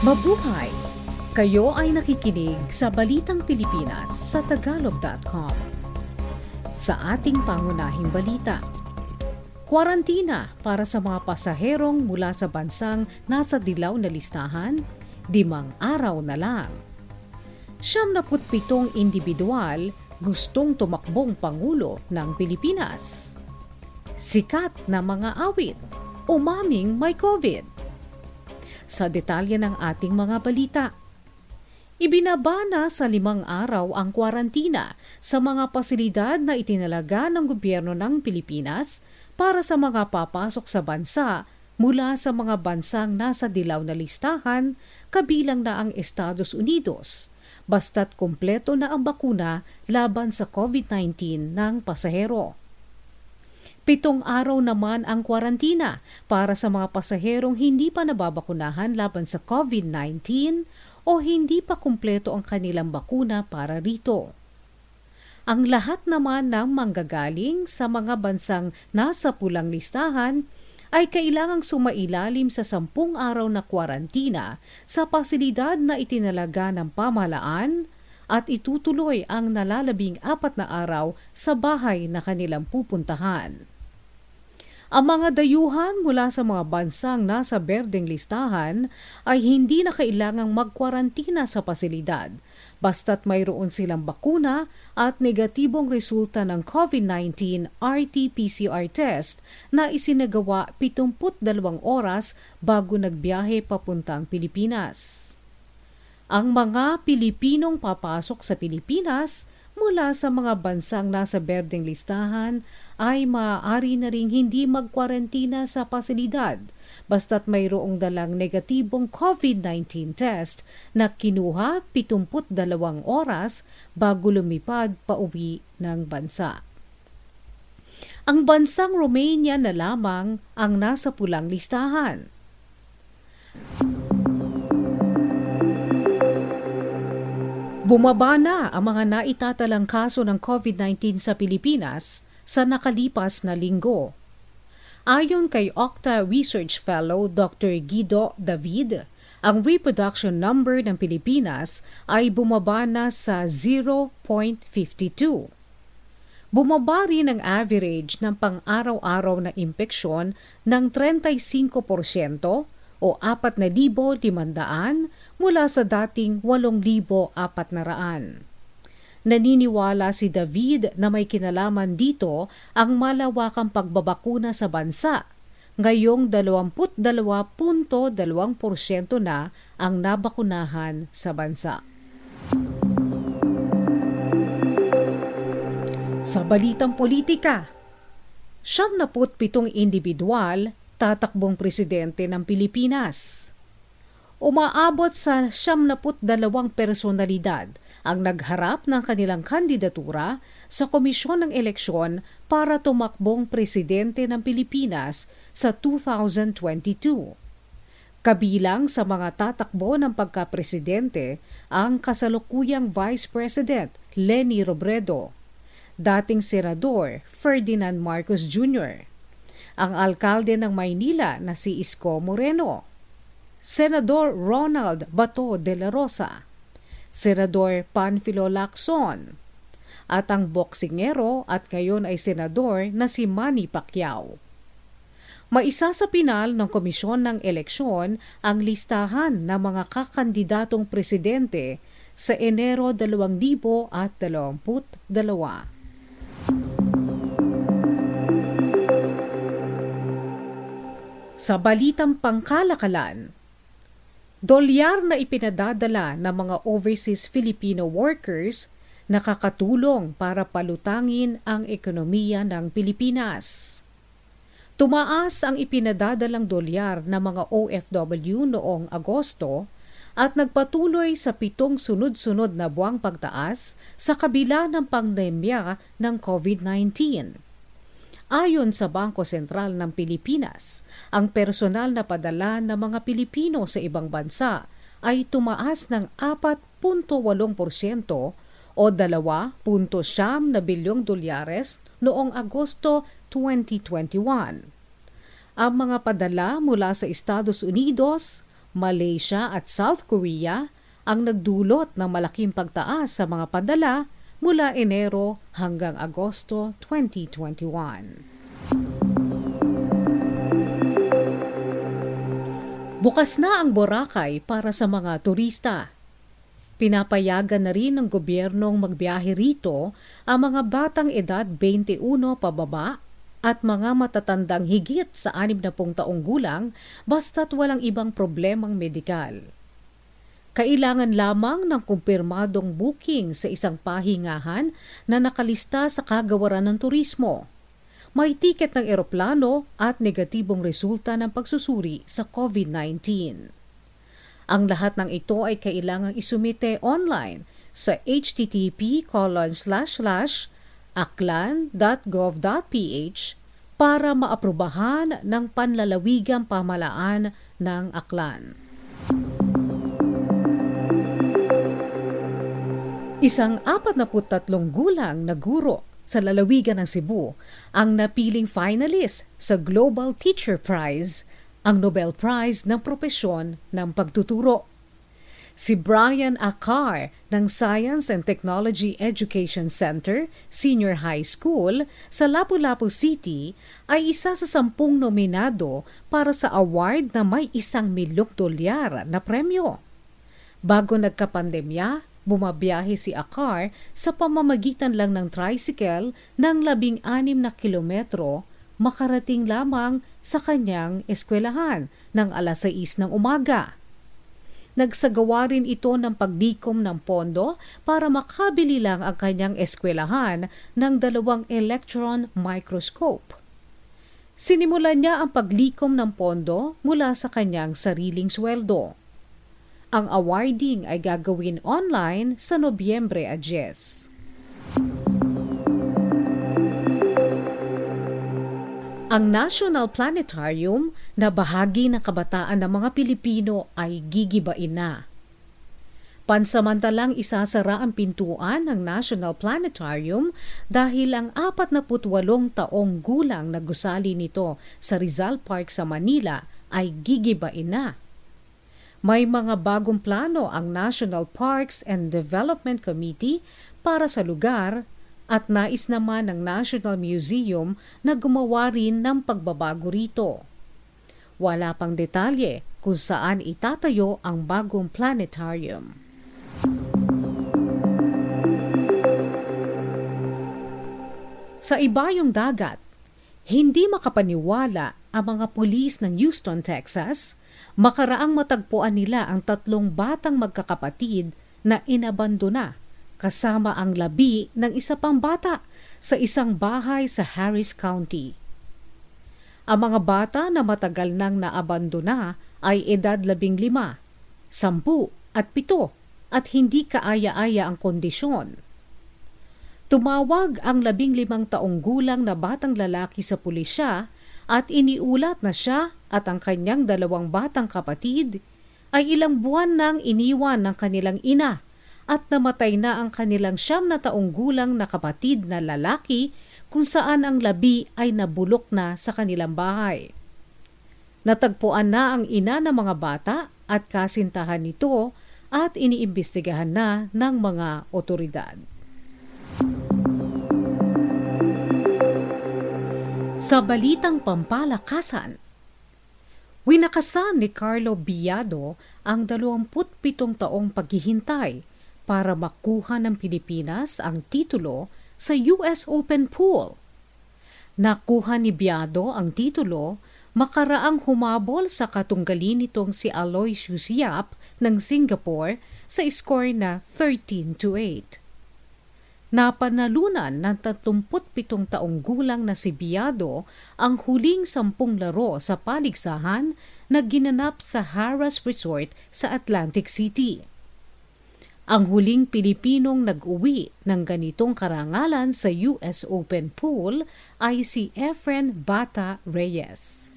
Mabuhay! Kayo ay nakikinig sa Balitang Pilipinas sa Tagalog.com. Sa ating pangunahing balita, Kwarantina para sa mga pasaherong mula sa bansang nasa dilaw na listahan, dimang araw na lang. Siyam na pitong individual gustong tumakbong Pangulo ng Pilipinas. Sikat na mga awit, umaming may COVID. Sa detalye ng ating mga balita, Ibinabana sa limang araw ang kwarantina sa mga pasilidad na itinalaga ng gobyerno ng Pilipinas para sa mga papasok sa bansa mula sa mga bansang nasa dilaw na listahan kabilang na ang Estados Unidos, basta't kumpleto na ang bakuna laban sa COVID-19 ng pasahero. Pitong araw naman ang kwarantina para sa mga pasaherong hindi pa nababakunahan laban sa COVID-19 o hindi pa kumpleto ang kanilang bakuna para rito. Ang lahat naman ng manggagaling sa mga bansang nasa pulang listahan ay kailangang sumailalim sa sampung araw na kwarantina sa pasilidad na itinalaga ng pamahalaan at itutuloy ang nalalabing apat na araw sa bahay na kanilang pupuntahan. Ang mga dayuhan mula sa mga bansang nasa berdeng listahan ay hindi na kailangang magkwarantina sa pasilidad basta't mayroon silang bakuna at negatibong resulta ng COVID-19 RT-PCR test na isinagawa 72 oras bago nagbiyahe papuntang Pilipinas. Ang mga Pilipinong papasok sa Pilipinas mula sa mga bansang nasa berdeng listahan ay maaari na ring hindi magkwarantina sa pasilidad basta't mayroong dalang negatibong COVID-19 test na kinuha 72 oras bago lumipad pa uwi ng bansa. Ang bansang Romania na lamang ang nasa pulang listahan. Bumaba na ang mga naitatalang kaso ng COVID-19 sa Pilipinas sa nakalipas na linggo. Ayon kay Octa Research Fellow Dr. Guido David, ang reproduction number ng Pilipinas ay bumaba na sa 0.52. Bumaba rin ang average ng pang-araw-araw na impeksyon ng 35% o 4,500 mula sa dating 8,400. Naniniwala si David na may kinalaman dito ang malawakang pagbabakuna sa bansa. Ngayong 22.2% na ang nabakunahan sa bansa. Sa balitang politika, 77 individual tatakbong presidente ng Pilipinas umaabot sa 72 personalidad ang nagharap ng kanilang kandidatura sa Komisyon ng Eleksyon para tumakbong presidente ng Pilipinas sa 2022. Kabilang sa mga tatakbo ng pagkapresidente ang kasalukuyang Vice President Leni Robredo, dating Senador Ferdinand Marcos Jr., ang alkalde ng Maynila na si Isko Moreno, Senador Ronald Bato de la Rosa, Senador Panfilo Lacson, at ang boksingero at ngayon ay senador na si Manny Pacquiao. Maisa sa pinal ng Komisyon ng Eleksyon ang listahan ng mga kakandidatong presidente sa Enero 2022. Sa balitang pangkalakalan, Dolyar na ipinadadala ng mga overseas Filipino workers nakakatulong para palutangin ang ekonomiya ng Pilipinas. Tumaas ang ipinadadalang dolyar ng mga OFW noong Agosto at nagpatuloy sa pitong sunod-sunod na buwang pagtaas sa kabila ng pandemya ng COVID-19. Ayon sa Bangko Sentral ng Pilipinas, ang personal na padala ng mga Pilipino sa ibang bansa ay tumaas ng 4.8% o 2.7 na bilyong dolyares noong Agosto 2021. Ang mga padala mula sa Estados Unidos, Malaysia at South Korea ang nagdulot ng malaking pagtaas sa mga padala mula Enero hanggang Agosto 2021. Bukas na ang Boracay para sa mga turista. Pinapayagan na rin ng gobyernong magbiyahe rito ang mga batang edad 21 pababa at mga matatandang higit sa 60 taong gulang basta't walang ibang problemang medikal. Kailangan lamang ng kumpirmadong booking sa isang pahingahan na nakalista sa kagawaran ng turismo may tiket ng eroplano at negatibong resulta ng pagsusuri sa COVID-19. Ang lahat ng ito ay kailangang isumite online sa http aklan.gov.ph para maaprubahan ng panlalawigang pamalaan ng Aklan. Isang 43 gulang na guro sa lalawigan ng Cebu ang napiling finalist sa Global Teacher Prize, ang Nobel Prize ng propesyon ng pagtuturo. Si Brian Akar ng Science and Technology Education Center, Senior High School sa Lapu-Lapu City ay isa sa sampung nominado para sa award na may isang milyong dolyar na premyo. Bago nagkapandemya, Bumabiyahe si Akar sa pamamagitan lang ng tricycle ng labing anim na kilometro makarating lamang sa kanyang eskwelahan ng alas 6 ng umaga. Nagsagawa rin ito ng pagdikom ng pondo para makabili lang ang kanyang eskwelahan ng dalawang electron microscope. Sinimulan niya ang paglikom ng pondo mula sa kanyang sariling sweldo. Ang awarding ay gagawin online sa Nobyembre a Jes. Ang National Planetarium na bahagi ng kabataan ng mga Pilipino ay gigibain na. Pansamantalang isasara ang pintuan ng National Planetarium dahil ang 48 taong gulang na gusali nito sa Rizal Park sa Manila ay gigibain na. May mga bagong plano ang National Parks and Development Committee para sa lugar at nais naman ng National Museum na gumawa rin ng pagbabago rito. Wala pang detalye kung saan itatayo ang bagong planetarium. Sa ibayong dagat, hindi makapaniwala ang mga pulis ng Houston, Texas Makaraang matagpuan nila ang tatlong batang magkakapatid na inabandona kasama ang labi ng isa pang bata sa isang bahay sa Harris County. Ang mga bata na matagal nang naabandona ay edad labing lima, sampu at pito at hindi kaaya-aya ang kondisyon. Tumawag ang labing limang taong gulang na batang lalaki sa pulisya at iniulat na siya at ang kanyang dalawang batang kapatid ay ilang buwan nang iniwan ng kanilang ina at namatay na ang kanilang siyam na taong gulang na kapatid na lalaki kung saan ang labi ay nabulok na sa kanilang bahay. Natagpuan na ang ina ng mga bata at kasintahan nito at iniimbestigahan na ng mga otoridad. Sa balitang pampalakasan, winakasan ni Carlo Biado ang 27 taong paghihintay para makuha ng Pilipinas ang titulo sa US Open Pool. Nakuha ni Biado ang titulo makaraang humabol sa katunggali nitong si Aloysius Yap ng Singapore sa score na 13 to 8 napanalunan ng 37 taong gulang na si Biado ang huling sampung laro sa paligsahan na ginanap sa Harrah's Resort sa Atlantic City. Ang huling Pilipinong nag-uwi ng ganitong karangalan sa US Open Pool ay si Efren Bata Reyes.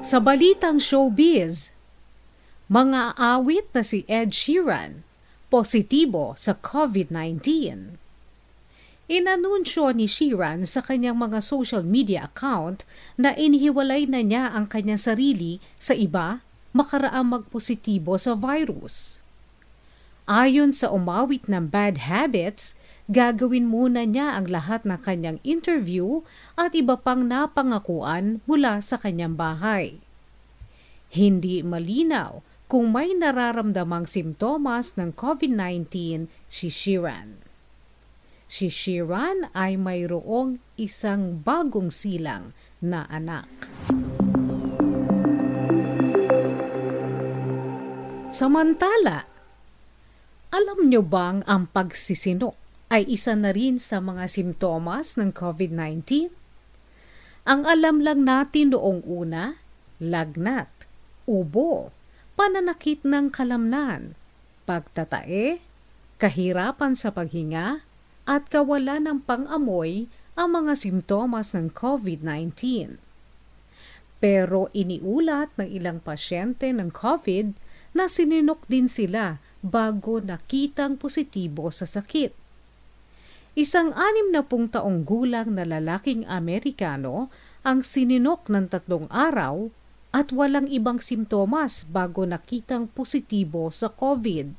Sa balitang showbiz, mga awit na si Ed Sheeran, positibo sa COVID-19. Inanunsyo ni Sheeran sa kanyang mga social media account na inihiwalay na niya ang kanyang sarili sa iba makaraang magpositibo sa virus. Ayon sa umawit ng bad habits, gagawin muna niya ang lahat ng kanyang interview at iba pang napangakuan mula sa kanyang bahay. Hindi malinaw kung may nararamdamang simptomas ng COVID-19 si Sheeran. Si Sheeran ay mayroong isang bagong silang na anak. Samantala, alam nyo bang ang pagsisinok ay isa na rin sa mga simptomas ng COVID-19? Ang alam lang natin noong una, lagnat, ubo, pananakit ng kalamnan, pagtatae, kahirapan sa paghinga, at kawalan ng pang-amoy ang mga simptomas ng COVID-19. Pero iniulat ng ilang pasyente ng COVID na sininok din sila bago nakitang positibo sa sakit. Isang anim na pung taong gulang na lalaking Amerikano ang sininok ng tatlong araw at walang ibang simptomas bago nakitang positibo sa COVID.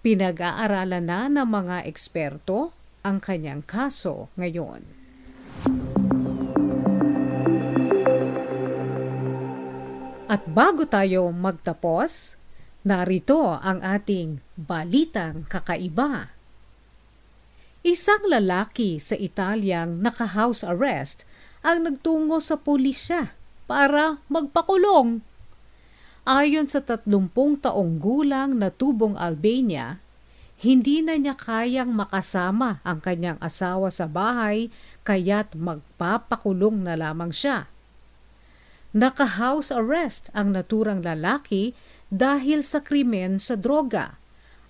Pinag-aaralan na ng mga eksperto ang kanyang kaso ngayon. At bago tayo magtapos, Narito ang ating balitang kakaiba. Isang lalaki sa Italyang naka-house arrest ang nagtungo sa pulisya para magpakulong. Ayon sa 30 taong gulang na tubong Albania, hindi na niya kayang makasama ang kanyang asawa sa bahay kaya't magpapakulong na lamang siya. Naka-house arrest ang naturang lalaki dahil sa krimen sa droga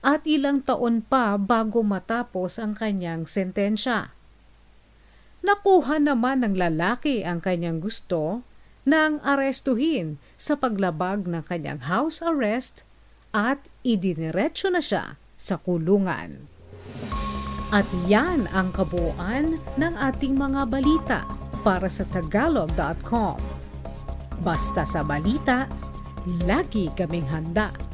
at ilang taon pa bago matapos ang kanyang sentensya. Nakuha naman ng lalaki ang kanyang gusto nang arestuhin sa paglabag ng kanyang house arrest at idiniretso na siya sa kulungan. At yan ang kabuuan ng ating mga balita para sa tagalog.com. Basta sa balita, lagi kaming handa